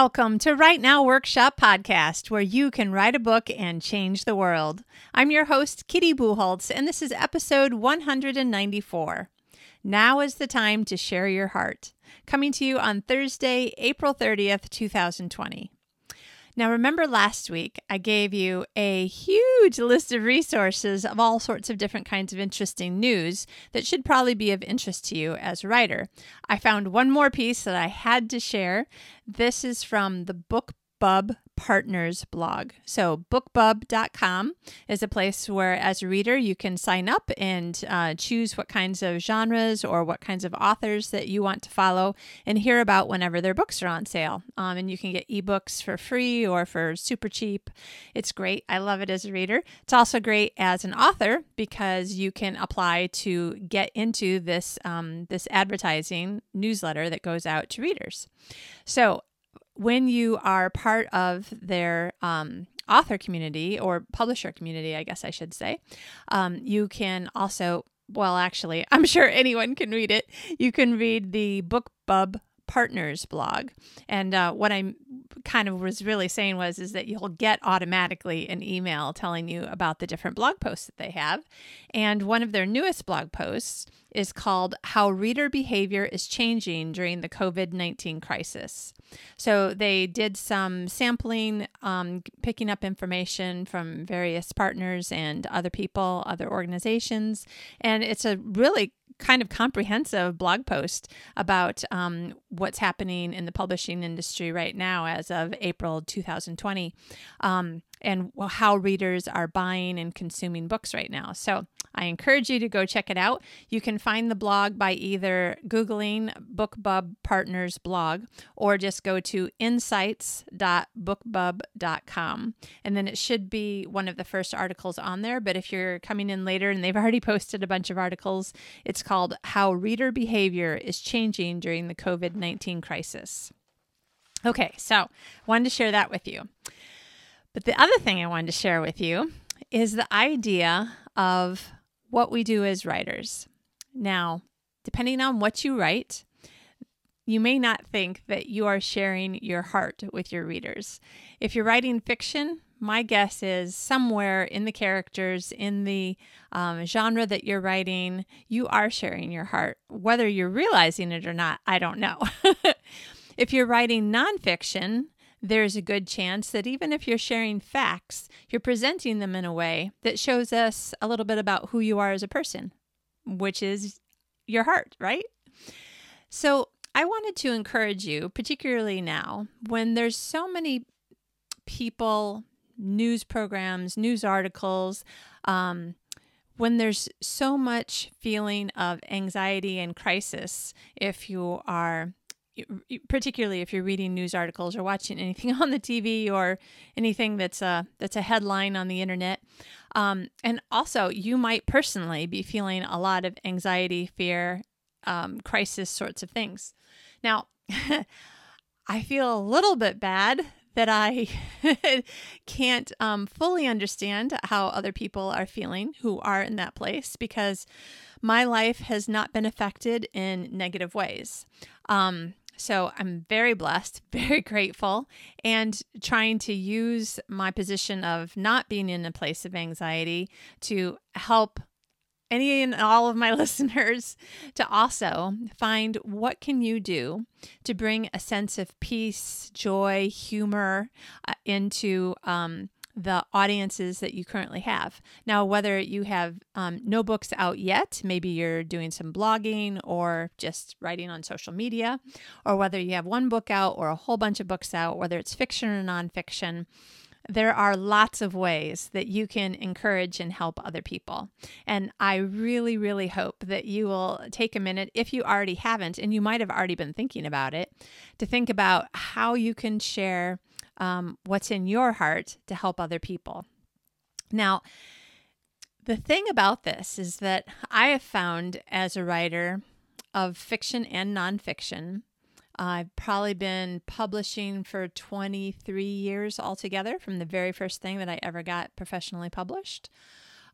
Welcome to Write Now Workshop Podcast, where you can write a book and change the world. I'm your host, Kitty Bucholtz, and this is episode 194. Now is the time to share your heart. Coming to you on Thursday, April 30th, 2020. Now, remember last week I gave you a huge list of resources of all sorts of different kinds of interesting news that should probably be of interest to you as a writer. I found one more piece that I had to share. This is from the Book Bub Partners blog. So, bookbub.com is a place where, as a reader, you can sign up and uh, choose what kinds of genres or what kinds of authors that you want to follow and hear about whenever their books are on sale. Um, and you can get ebooks for free or for super cheap. It's great. I love it as a reader. It's also great as an author because you can apply to get into this um, this advertising newsletter that goes out to readers. So when you are part of their um, author community or publisher community, I guess I should say, um, you can also, well, actually, I'm sure anyone can read it. You can read the BookBub Partners blog. And uh, what I kind of was really saying was is that you'll get automatically an email telling you about the different blog posts that they have. And one of their newest blog posts is called How Reader Behavior is Changing During the COVID 19 Crisis. So they did some sampling, um, picking up information from various partners and other people, other organizations. And it's a really kind of comprehensive blog post about um, what's happening in the publishing industry right now as of April 2020. Um, and how readers are buying and consuming books right now. So I encourage you to go check it out. You can find the blog by either Googling BookBub Partners blog or just go to insights.bookbub.com. And then it should be one of the first articles on there. But if you're coming in later and they've already posted a bunch of articles, it's called How Reader Behavior is Changing During the COVID 19 Crisis. Okay, so wanted to share that with you. But the other thing I wanted to share with you is the idea of what we do as writers. Now, depending on what you write, you may not think that you are sharing your heart with your readers. If you're writing fiction, my guess is somewhere in the characters, in the um, genre that you're writing, you are sharing your heart. Whether you're realizing it or not, I don't know. if you're writing nonfiction, there's a good chance that even if you're sharing facts, you're presenting them in a way that shows us a little bit about who you are as a person, which is your heart, right? So I wanted to encourage you, particularly now when there's so many people, news programs, news articles, um, when there's so much feeling of anxiety and crisis, if you are particularly if you're reading news articles or watching anything on the TV or anything that's a that's a headline on the internet. Um, and also, you might personally be feeling a lot of anxiety, fear, um, crisis sorts of things. Now, I feel a little bit bad that I can't um, fully understand how other people are feeling who are in that place because my life has not been affected in negative ways. Um, so I'm very blessed, very grateful, and trying to use my position of not being in a place of anxiety to help any and all of my listeners to also find what can you do to bring a sense of peace, joy, humor uh, into um, the audiences that you currently have. Now, whether you have um, no books out yet, maybe you're doing some blogging or just writing on social media, or whether you have one book out or a whole bunch of books out, whether it's fiction or nonfiction, there are lots of ways that you can encourage and help other people. And I really, really hope that you will take a minute, if you already haven't, and you might have already been thinking about it, to think about how you can share um, what's in your heart to help other people. Now, the thing about this is that I have found as a writer of fiction and nonfiction, I've probably been publishing for 23 years altogether from the very first thing that I ever got professionally published.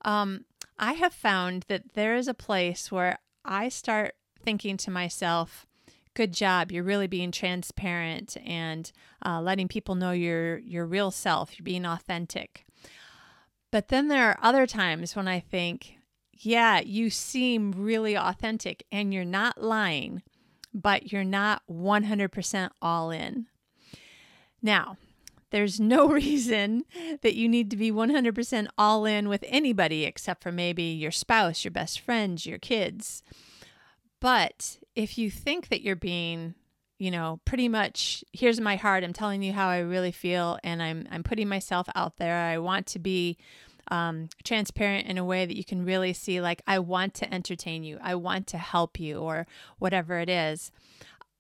Um, I have found that there is a place where I start thinking to myself, good job. You're really being transparent and uh, letting people know your your real self. You're being authentic. But then there are other times when I think, yeah, you seem really authentic and you're not lying, but you're not 100% all in. Now, there's no reason that you need to be 100% all in with anybody except for maybe your spouse, your best friends, your kids. But if you think that you're being, you know, pretty much here's my heart, I'm telling you how I really feel and I'm I'm putting myself out there. I want to be um, transparent in a way that you can really see like I want to entertain you. I want to help you or whatever it is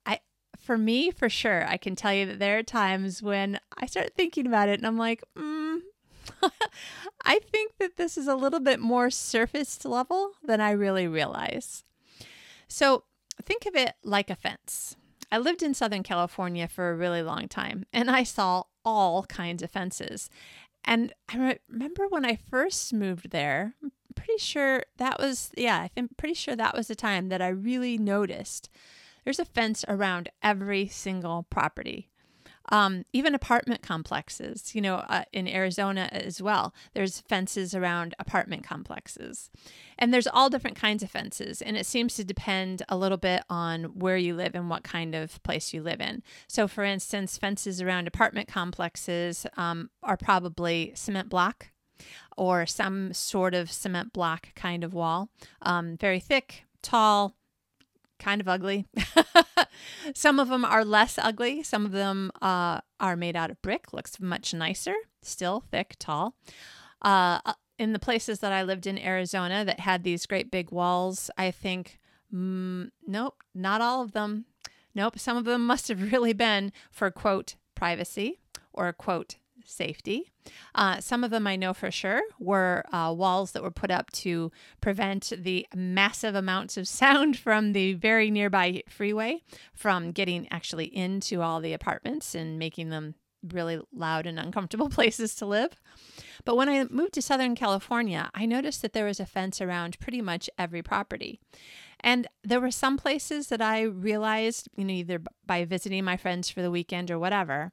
i for me, for sure, I can tell you that there are times when I start thinking about it and I'm like, mm, I think that this is a little bit more surface level than I really realize. So think of it like a fence. I lived in Southern California for a really long time and I saw all kinds of fences. And I remember when I first moved there, I'm pretty sure that was, yeah, I'm pretty sure that was the time that I really noticed there's a fence around every single property. Um, even apartment complexes, you know, uh, in Arizona as well, there's fences around apartment complexes. And there's all different kinds of fences. And it seems to depend a little bit on where you live and what kind of place you live in. So, for instance, fences around apartment complexes um, are probably cement block or some sort of cement block kind of wall, um, very thick, tall, kind of ugly. some of them are less ugly. Some of them uh, are made out of brick, looks much nicer, still thick, tall. Uh, uh, in the places that I lived in Arizona that had these great big walls, I think, mm, nope, not all of them. Nope, some of them must have really been for quote privacy or quote safety. Uh, some of them I know for sure were uh, walls that were put up to prevent the massive amounts of sound from the very nearby freeway from getting actually into all the apartments and making them really loud and uncomfortable places to live. But when I moved to Southern California, I noticed that there was a fence around pretty much every property. And there were some places that I realized, you know, either by visiting my friends for the weekend or whatever,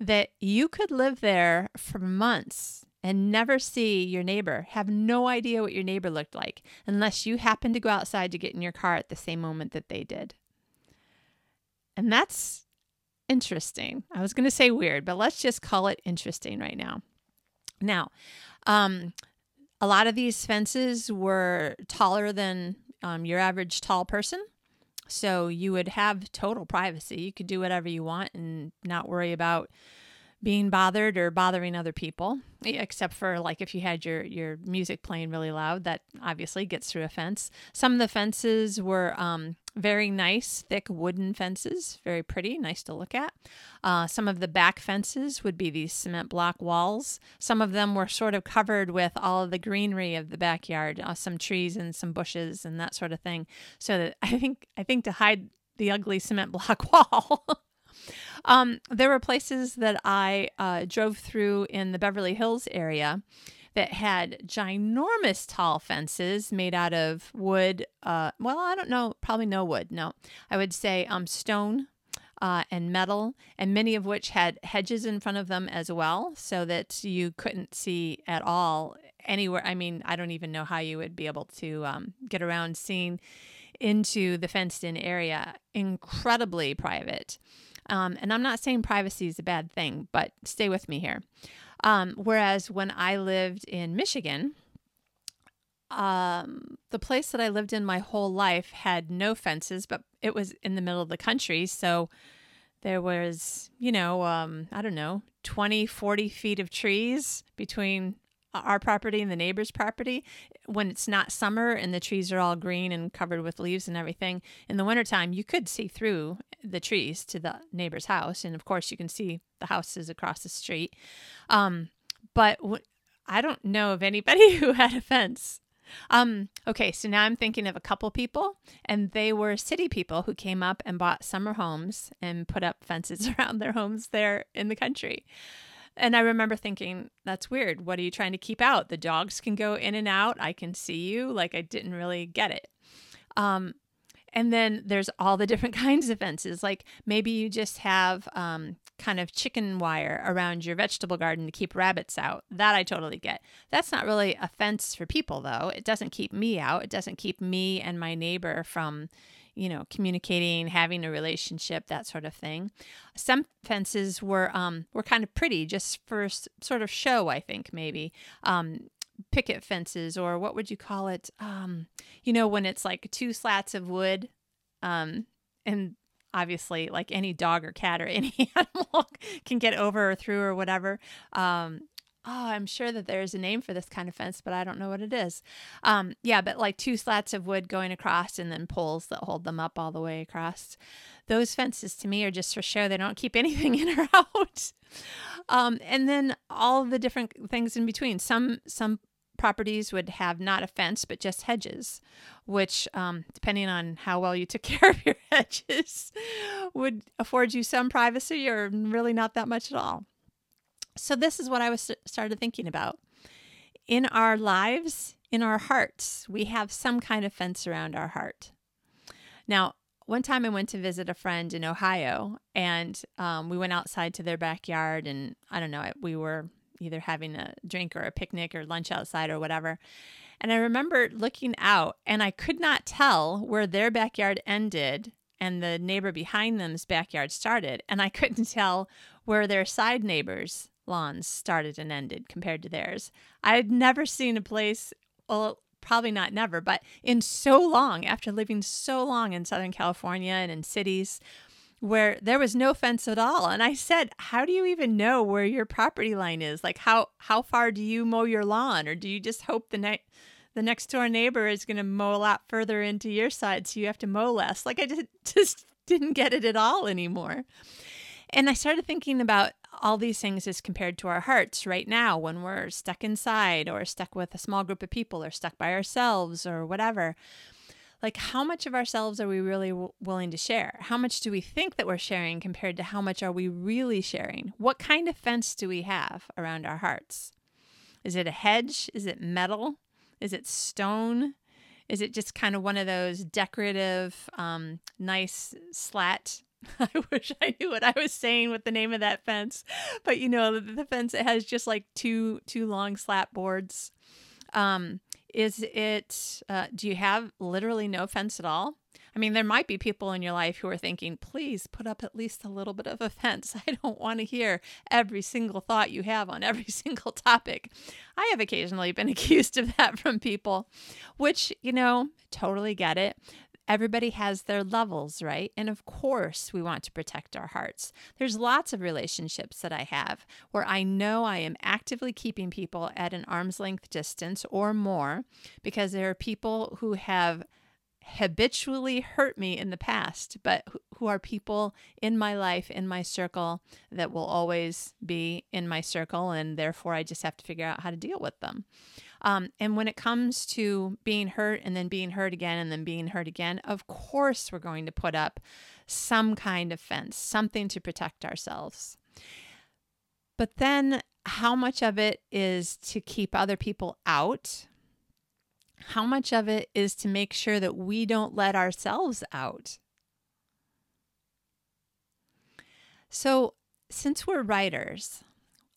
that you could live there for months and never see your neighbor, have no idea what your neighbor looked like, unless you happened to go outside to get in your car at the same moment that they did. And that's interesting. I was going to say weird, but let's just call it interesting right now. Now, um, a lot of these fences were taller than um, your average tall person. So you would have total privacy. You could do whatever you want and not worry about being bothered or bothering other people except for like if you had your your music playing really loud that obviously gets through a fence. Some of the fences were um, very nice thick wooden fences very pretty nice to look at. Uh, some of the back fences would be these cement block walls. Some of them were sort of covered with all of the greenery of the backyard uh, some trees and some bushes and that sort of thing. So that i think i think to hide the ugly cement block wall um, there were places that I uh, drove through in the Beverly Hills area that had ginormous tall fences made out of wood. Uh, well, I don't know, probably no wood. No, I would say um, stone uh, and metal, and many of which had hedges in front of them as well, so that you couldn't see at all anywhere. I mean, I don't even know how you would be able to um, get around seeing into the fenced in area. Incredibly private. Um, and I'm not saying privacy is a bad thing, but stay with me here. Um, whereas when I lived in Michigan, um, the place that I lived in my whole life had no fences, but it was in the middle of the country. So there was, you know, um, I don't know, 20, 40 feet of trees between our property and the neighbor's property when it's not summer and the trees are all green and covered with leaves and everything in the wintertime you could see through the trees to the neighbor's house and of course you can see the houses across the street um, but w- i don't know of anybody who had a fence um, okay, so now I'm thinking of a couple people, and they were city people who came up and bought summer homes and put up fences around their homes there in the country. And I remember thinking, that's weird. What are you trying to keep out? The dogs can go in and out. I can see you. Like, I didn't really get it. Um, And then there's all the different kinds of fences. Like maybe you just have um, kind of chicken wire around your vegetable garden to keep rabbits out. That I totally get. That's not really a fence for people, though. It doesn't keep me out. It doesn't keep me and my neighbor from, you know, communicating, having a relationship, that sort of thing. Some fences were um, were kind of pretty, just for sort of show. I think maybe. Um, picket fences or what would you call it um you know when it's like two slats of wood um and obviously like any dog or cat or any animal can get over or through or whatever um oh i'm sure that there's a name for this kind of fence but i don't know what it is. Um yeah but like two slats of wood going across and then poles that hold them up all the way across. Those fences to me are just for show. They don't keep anything in or out. Um and then all the different things in between. Some some properties would have not a fence but just hedges, which, um, depending on how well you took care of your hedges, would afford you some privacy or really not that much at all. So, this is what I was started thinking about. In our lives, in our hearts, we have some kind of fence around our heart. Now, one time I went to visit a friend in Ohio and um, we went outside to their backyard and I don't know, we were either having a drink or a picnic or lunch outside or whatever. And I remember looking out and I could not tell where their backyard ended and the neighbor behind them's backyard started. And I couldn't tell where their side neighbors' lawns started and ended compared to theirs. I had never seen a place, well, probably not never, but in so long, after living so long in Southern California and in cities where there was no fence at all. And i said how do you even know where your property line is? Like how how far do you mow your lawn? Or do you just hope the next the next door neighbor is going to mow a lot further into your side so you have to mow less? Like i just, just didn't get it at all anymore. And i started thinking about all these things as compared to our hearts right now when we're stuck inside or stuck with a small group of people or stuck by ourselves or whatever. Like how much of ourselves are we really w- willing to share? How much do we think that we're sharing compared to how much are we really sharing? What kind of fence do we have around our hearts? Is it a hedge? Is it metal? Is it stone? Is it just kind of one of those decorative um, nice slat I wish I knew what I was saying with the name of that fence, but you know the, the fence it has just like two two long slat boards. Um, is it, uh, do you have literally no fence at all? I mean, there might be people in your life who are thinking, please put up at least a little bit of a fence. I don't want to hear every single thought you have on every single topic. I have occasionally been accused of that from people, which, you know, totally get it. Everybody has their levels, right? And of course, we want to protect our hearts. There's lots of relationships that I have where I know I am actively keeping people at an arm's length distance or more because there are people who have habitually hurt me in the past, but who are people in my life, in my circle, that will always be in my circle. And therefore, I just have to figure out how to deal with them. Um, and when it comes to being hurt and then being hurt again and then being hurt again, of course, we're going to put up some kind of fence, something to protect ourselves. But then, how much of it is to keep other people out? How much of it is to make sure that we don't let ourselves out? So, since we're writers,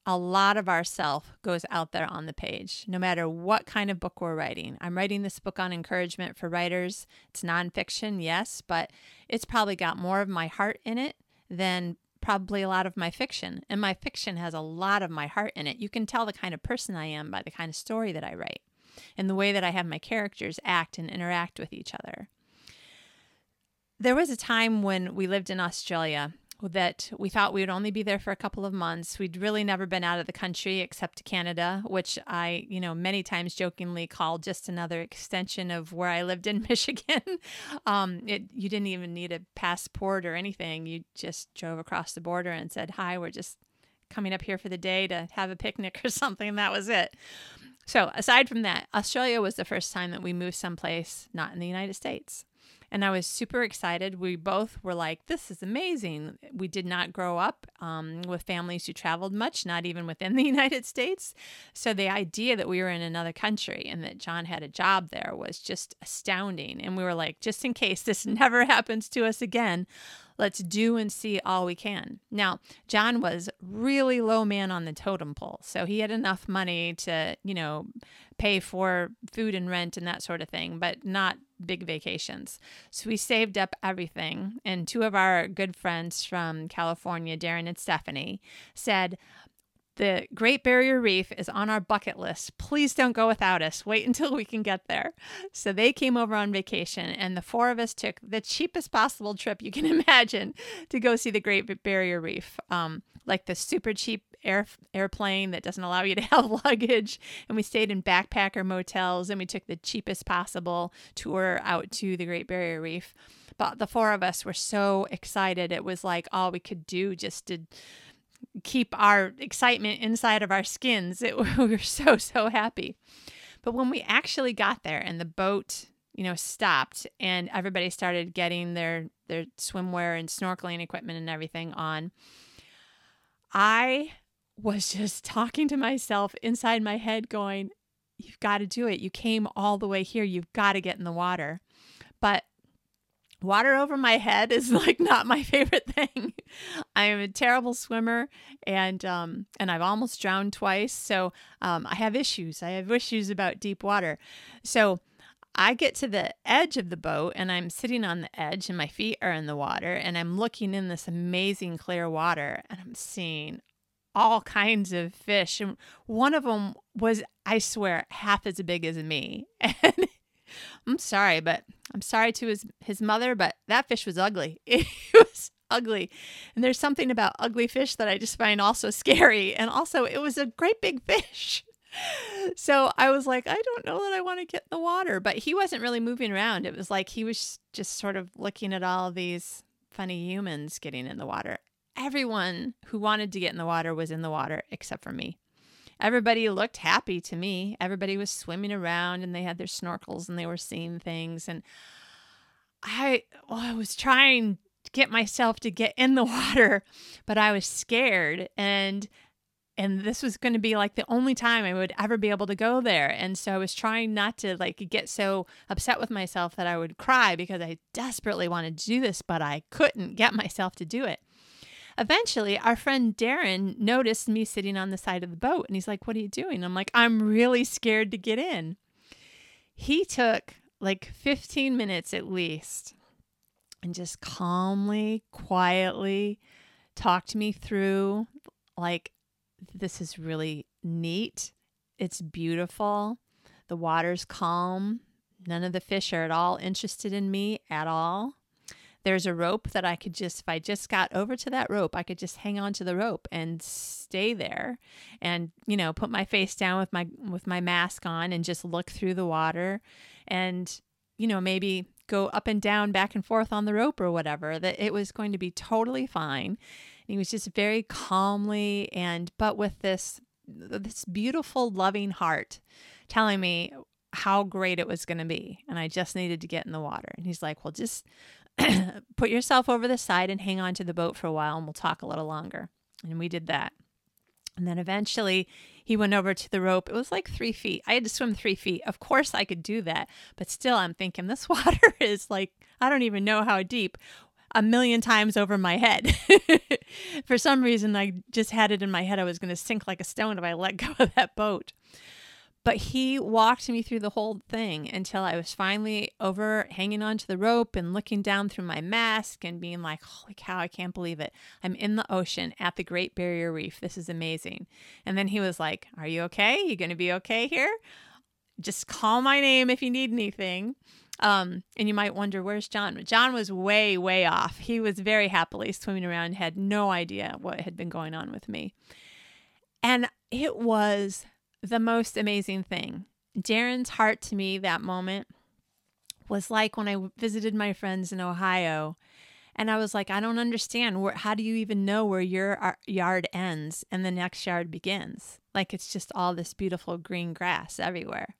a lot of ourself goes out there on the page, no matter what kind of book we're writing. I'm writing this book on encouragement for writers. It's nonfiction, yes, but it's probably got more of my heart in it than probably a lot of my fiction. And my fiction has a lot of my heart in it. You can tell the kind of person I am by the kind of story that I write and the way that I have my characters act and interact with each other. There was a time when we lived in Australia that we thought we would only be there for a couple of months. We'd really never been out of the country except Canada, which I, you know, many times jokingly called just another extension of where I lived in Michigan. um, it you didn't even need a passport or anything. You just drove across the border and said, "Hi, we're just coming up here for the day to have a picnic or something." And that was it. So, aside from that, Australia was the first time that we moved someplace not in the United States. And I was super excited. We both were like, this is amazing. We did not grow up um, with families who traveled much, not even within the United States. So the idea that we were in another country and that John had a job there was just astounding. And we were like, just in case this never happens to us again, let's do and see all we can. Now, John was really low man on the totem pole. So he had enough money to, you know, pay for food and rent and that sort of thing, but not big vacations. So we saved up everything. And two of our good friends from California, Darren and Stephanie, said, the Great Barrier Reef is on our bucket list. Please don't go without us. Wait until we can get there. So they came over on vacation, and the four of us took the cheapest possible trip you can imagine to go see the Great Barrier Reef. Um, like the super cheap air, airplane that doesn't allow you to have luggage. And we stayed in backpacker motels and we took the cheapest possible tour out to the Great Barrier Reef. But the four of us were so excited. It was like all we could do just to keep our excitement inside of our skins. It, we were so, so happy. But when we actually got there and the boat, you know, stopped and everybody started getting their their swimwear and snorkeling equipment and everything on, I was just talking to myself inside my head, going, You've got to do it. You came all the way here. You've got to get in the water. But water over my head is like not my favorite thing. I am a terrible swimmer and um and I've almost drowned twice. So um I have issues. I have issues about deep water. So I get to the edge of the boat and I'm sitting on the edge and my feet are in the water and I'm looking in this amazing clear water and I'm seeing all kinds of fish. And one of them was, I swear, half as big as me. And I'm sorry, but I'm sorry to his, his mother, but that fish was ugly. It was ugly. And there's something about ugly fish that I just find also scary. And also, it was a great big fish. So I was like, I don't know that I want to get in the water. But he wasn't really moving around. It was like he was just sort of looking at all these funny humans getting in the water everyone who wanted to get in the water was in the water except for me. Everybody looked happy to me. Everybody was swimming around and they had their snorkels and they were seeing things. And I, well, I was trying to get myself to get in the water, but I was scared. And and this was going to be like the only time I would ever be able to go there. And so I was trying not to like get so upset with myself that I would cry because I desperately wanted to do this, but I couldn't get myself to do it. Eventually, our friend Darren noticed me sitting on the side of the boat and he's like, What are you doing? I'm like, I'm really scared to get in. He took like 15 minutes at least and just calmly, quietly talked me through like, this is really neat. It's beautiful. The water's calm. None of the fish are at all interested in me at all. There's a rope that I could just, if I just got over to that rope, I could just hang on to the rope and stay there and, you know, put my face down with my, with my mask on and just look through the water and, you know, maybe go up and down, back and forth on the rope or whatever, that it was going to be totally fine. And he was just very calmly and, but with this, this beautiful, loving heart telling me how great it was going to be. And I just needed to get in the water. And he's like, well, just put yourself over the side and hang on to the boat for a while and we'll talk a little longer. And we did that. And then eventually he went over to the rope. It was like three feet. I had to swim three feet. Of course I could do that. But still, I'm thinking this water is like, I don't even know how deep, a million times over my head. For some reason, I just had it in my head I was going to sink like a stone if I let go of that boat. But he walked me through the whole thing until I was finally over hanging onto the rope and looking down through my mask and being like, holy cow, I can't believe it. I'm in the ocean at the Great Barrier Reef. This is amazing. And then he was like, Are you okay? You going to be okay here? Just call my name if you need anything. Um, and you might wonder, where's John? John was way, way off. He was very happily swimming around, had no idea what had been going on with me. And it was the most amazing thing. Darren's heart to me that moment was like when I visited my friends in Ohio and I was like, I don't understand. Where, how do you even know where your uh, yard ends and the next yard begins? Like it's just all this beautiful green grass everywhere.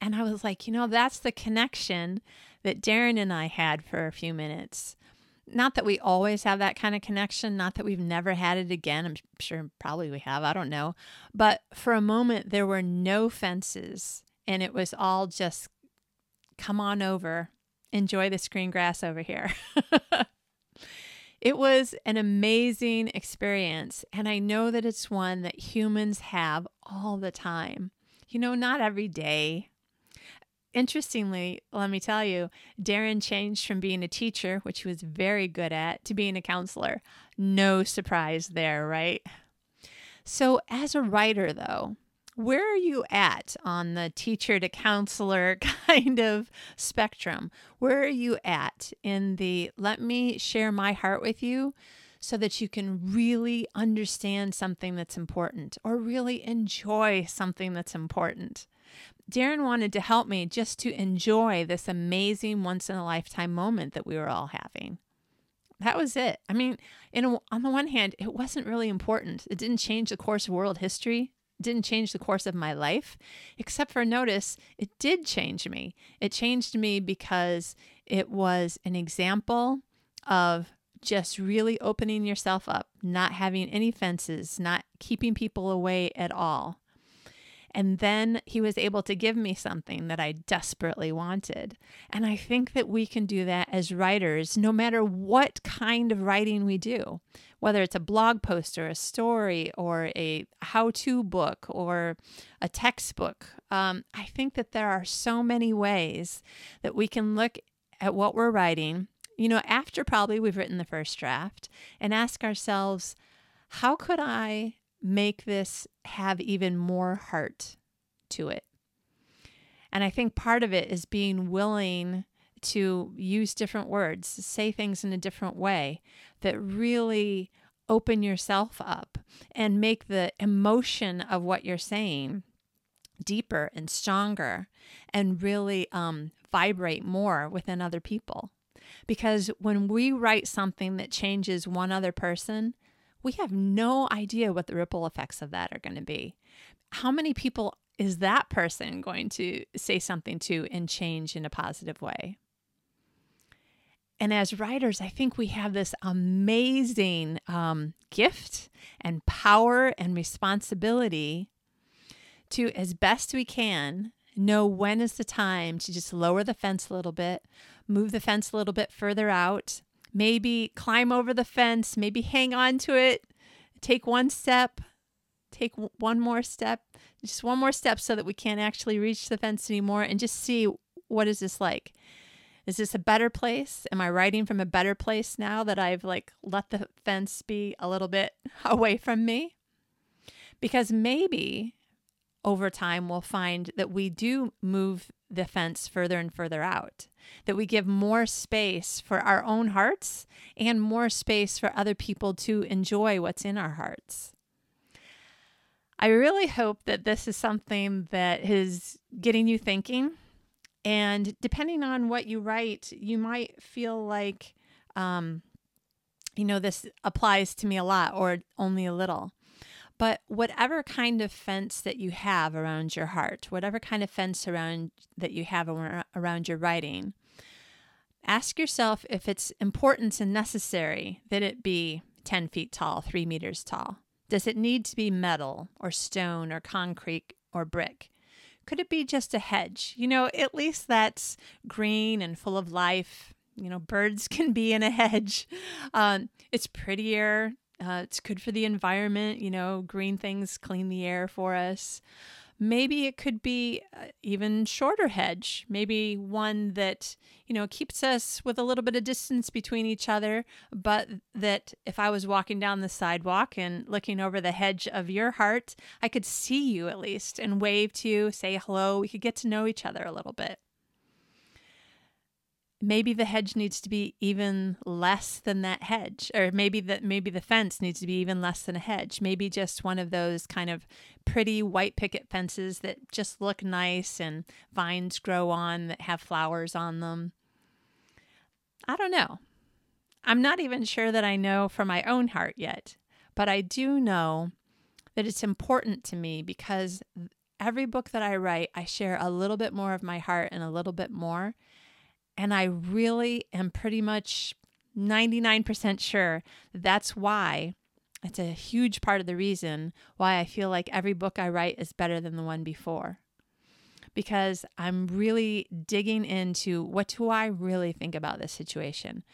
And I was like, you know, that's the connection that Darren and I had for a few minutes. Not that we always have that kind of connection, not that we've never had it again. I'm sure probably we have, I don't know. But for a moment, there were no fences and it was all just come on over, enjoy the screen grass over here. it was an amazing experience, and I know that it's one that humans have all the time. You know, not every day. Interestingly, let me tell you, Darren changed from being a teacher, which he was very good at, to being a counselor. No surprise there, right? So, as a writer, though, where are you at on the teacher to counselor kind of spectrum? Where are you at in the let me share my heart with you so that you can really understand something that's important or really enjoy something that's important? Darren wanted to help me just to enjoy this amazing once in a lifetime moment that we were all having. That was it. I mean, a, on the one hand, it wasn't really important. It didn't change the course of world history didn't change the course of my life, except for notice it did change me. It changed me because it was an example of just really opening yourself up, not having any fences, not keeping people away at all. And then he was able to give me something that I desperately wanted. And I think that we can do that as writers, no matter what kind of writing we do, whether it's a blog post or a story or a how to book or a textbook. Um, I think that there are so many ways that we can look at what we're writing, you know, after probably we've written the first draft and ask ourselves, how could I make this have even more heart to it. And I think part of it is being willing to use different words, say things in a different way that really open yourself up and make the emotion of what you're saying deeper and stronger and really um, vibrate more within other people. Because when we write something that changes one other person, we have no idea what the ripple effects of that are going to be. How many people is that person going to say something to and change in a positive way? And as writers, I think we have this amazing um, gift and power and responsibility to, as best we can, know when is the time to just lower the fence a little bit, move the fence a little bit further out, maybe climb over the fence, maybe hang on to it, take one step, take one more step, just one more step so that we can't actually reach the fence anymore and just see what is this like. Is this a better place? Am I writing from a better place now that I've like let the fence be a little bit away from me? Because maybe over time we'll find that we do move the fence further and further out, that we give more space for our own hearts and more space for other people to enjoy what's in our hearts. I really hope that this is something that is getting you thinking. And depending on what you write, you might feel like, um, you know, this applies to me a lot or only a little. But whatever kind of fence that you have around your heart, whatever kind of fence around that you have around your writing, ask yourself if it's important and necessary that it be 10 feet tall, three meters tall. Does it need to be metal or stone or concrete or brick? Could it be just a hedge? You know, at least that's green and full of life. You know, birds can be in a hedge. Um, it's prettier. Uh, it's good for the environment. You know, green things clean the air for us. Maybe it could be uh, even shorter hedge, maybe one that, you know, keeps us with a little bit of distance between each other, but that if I was walking down the sidewalk and looking over the hedge of your heart, I could see you at least and wave to you, say hello. We could get to know each other a little bit maybe the hedge needs to be even less than that hedge or maybe that maybe the fence needs to be even less than a hedge. Maybe just one of those kind of pretty white picket fences that just look nice and vines grow on that have flowers on them. I don't know. I'm not even sure that i know for my own heart yet but i do know that it's important to me because every book that i write i share a little bit more of my heart and a little bit more And I really am pretty much 99% sure that's why it's a huge part of the reason why I feel like every book I write is better than the one before. Because I'm really digging into what do I really think about this situation?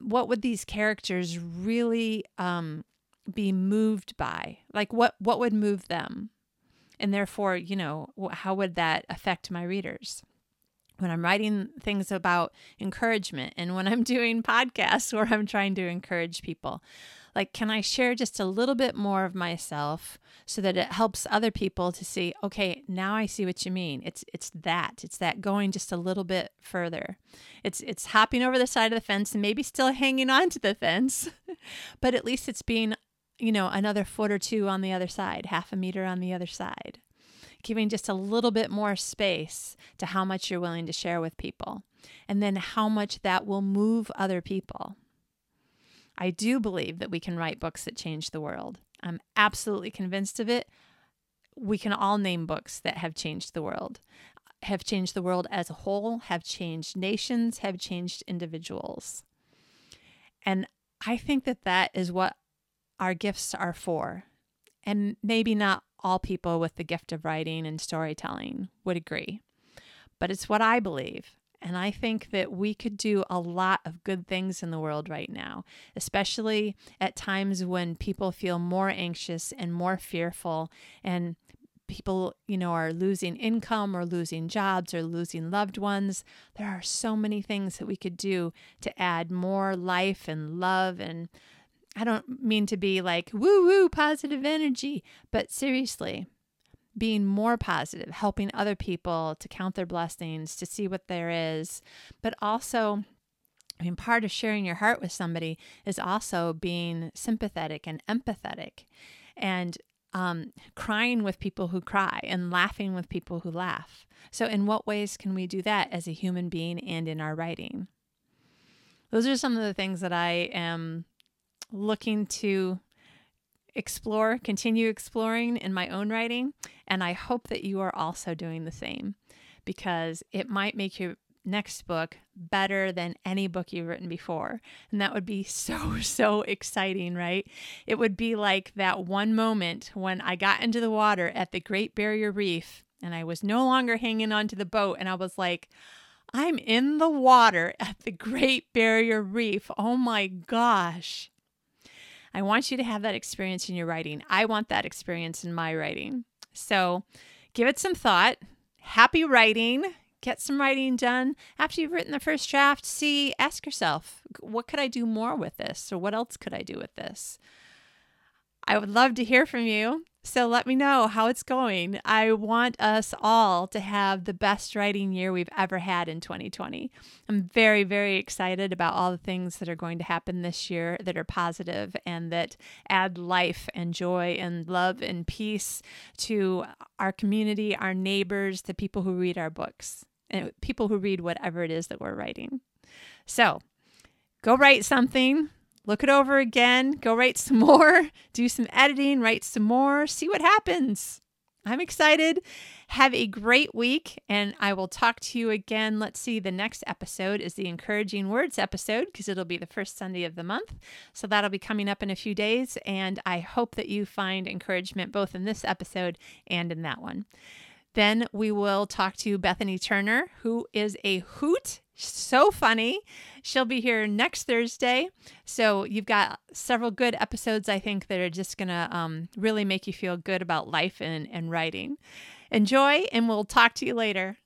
What would these characters really um, be moved by? Like what what would move them? And therefore, you know, how would that affect my readers? When I'm writing things about encouragement and when I'm doing podcasts where I'm trying to encourage people, like, can I share just a little bit more of myself so that it helps other people to see, okay, now I see what you mean. It's it's that. It's that going just a little bit further. It's it's hopping over the side of the fence and maybe still hanging on to the fence, but at least it's being, you know, another foot or two on the other side, half a meter on the other side. Giving just a little bit more space to how much you're willing to share with people, and then how much that will move other people. I do believe that we can write books that change the world. I'm absolutely convinced of it. We can all name books that have changed the world, have changed the world as a whole, have changed nations, have changed individuals. And I think that that is what our gifts are for. And maybe not all people with the gift of writing and storytelling would agree, but it's what I believe. And I think that we could do a lot of good things in the world right now, especially at times when people feel more anxious and more fearful and people, you know, are losing income or losing jobs or losing loved ones. There are so many things that we could do to add more life and love and I don't mean to be like woo woo positive energy, but seriously, being more positive, helping other people to count their blessings, to see what there is, but also I mean, part of sharing your heart with somebody is also being sympathetic and empathetic and um, crying with people who cry and laughing with people who laugh. So, in what ways can we do that as a human being and in our writing? Those are some of the things that I am looking to explore, continue exploring in my own writing. And I hope that you are also doing the same because it might make your next book better than any book you've written before. And that would be so, so exciting, right? It would be like that one moment when I got into the water at the Great Barrier Reef and I was no longer hanging onto the boat and I was like, I'm in the water at the Great Barrier Reef. Oh my gosh. I want you to have that experience in your writing. I want that experience in my writing. So give it some thought. Happy writing. Get some writing done. After you've written the first draft, see, ask yourself, what could I do more with this? Or what else could I do with this? I would love to hear from you. So let me know how it's going. I want us all to have the best writing year we've ever had in 2020. I'm very, very excited about all the things that are going to happen this year that are positive and that add life and joy and love and peace to our community, our neighbors, the people who read our books, and people who read whatever it is that we're writing. So go write something look it over again, go write some more, do some editing, write some more, see what happens. I'm excited. Have a great week, and I will talk to you again. Let's see, the next episode is the Encouraging Words episode because it'll be the first Sunday of the month. So that'll be coming up in a few days, and I hope that you find encouragement both in this episode and in that one. Then we will talk to Bethany Turner, who is a hoot so funny. She'll be here next Thursday. So you've got several good episodes, I think, that are just going to um, really make you feel good about life and, and writing. Enjoy, and we'll talk to you later.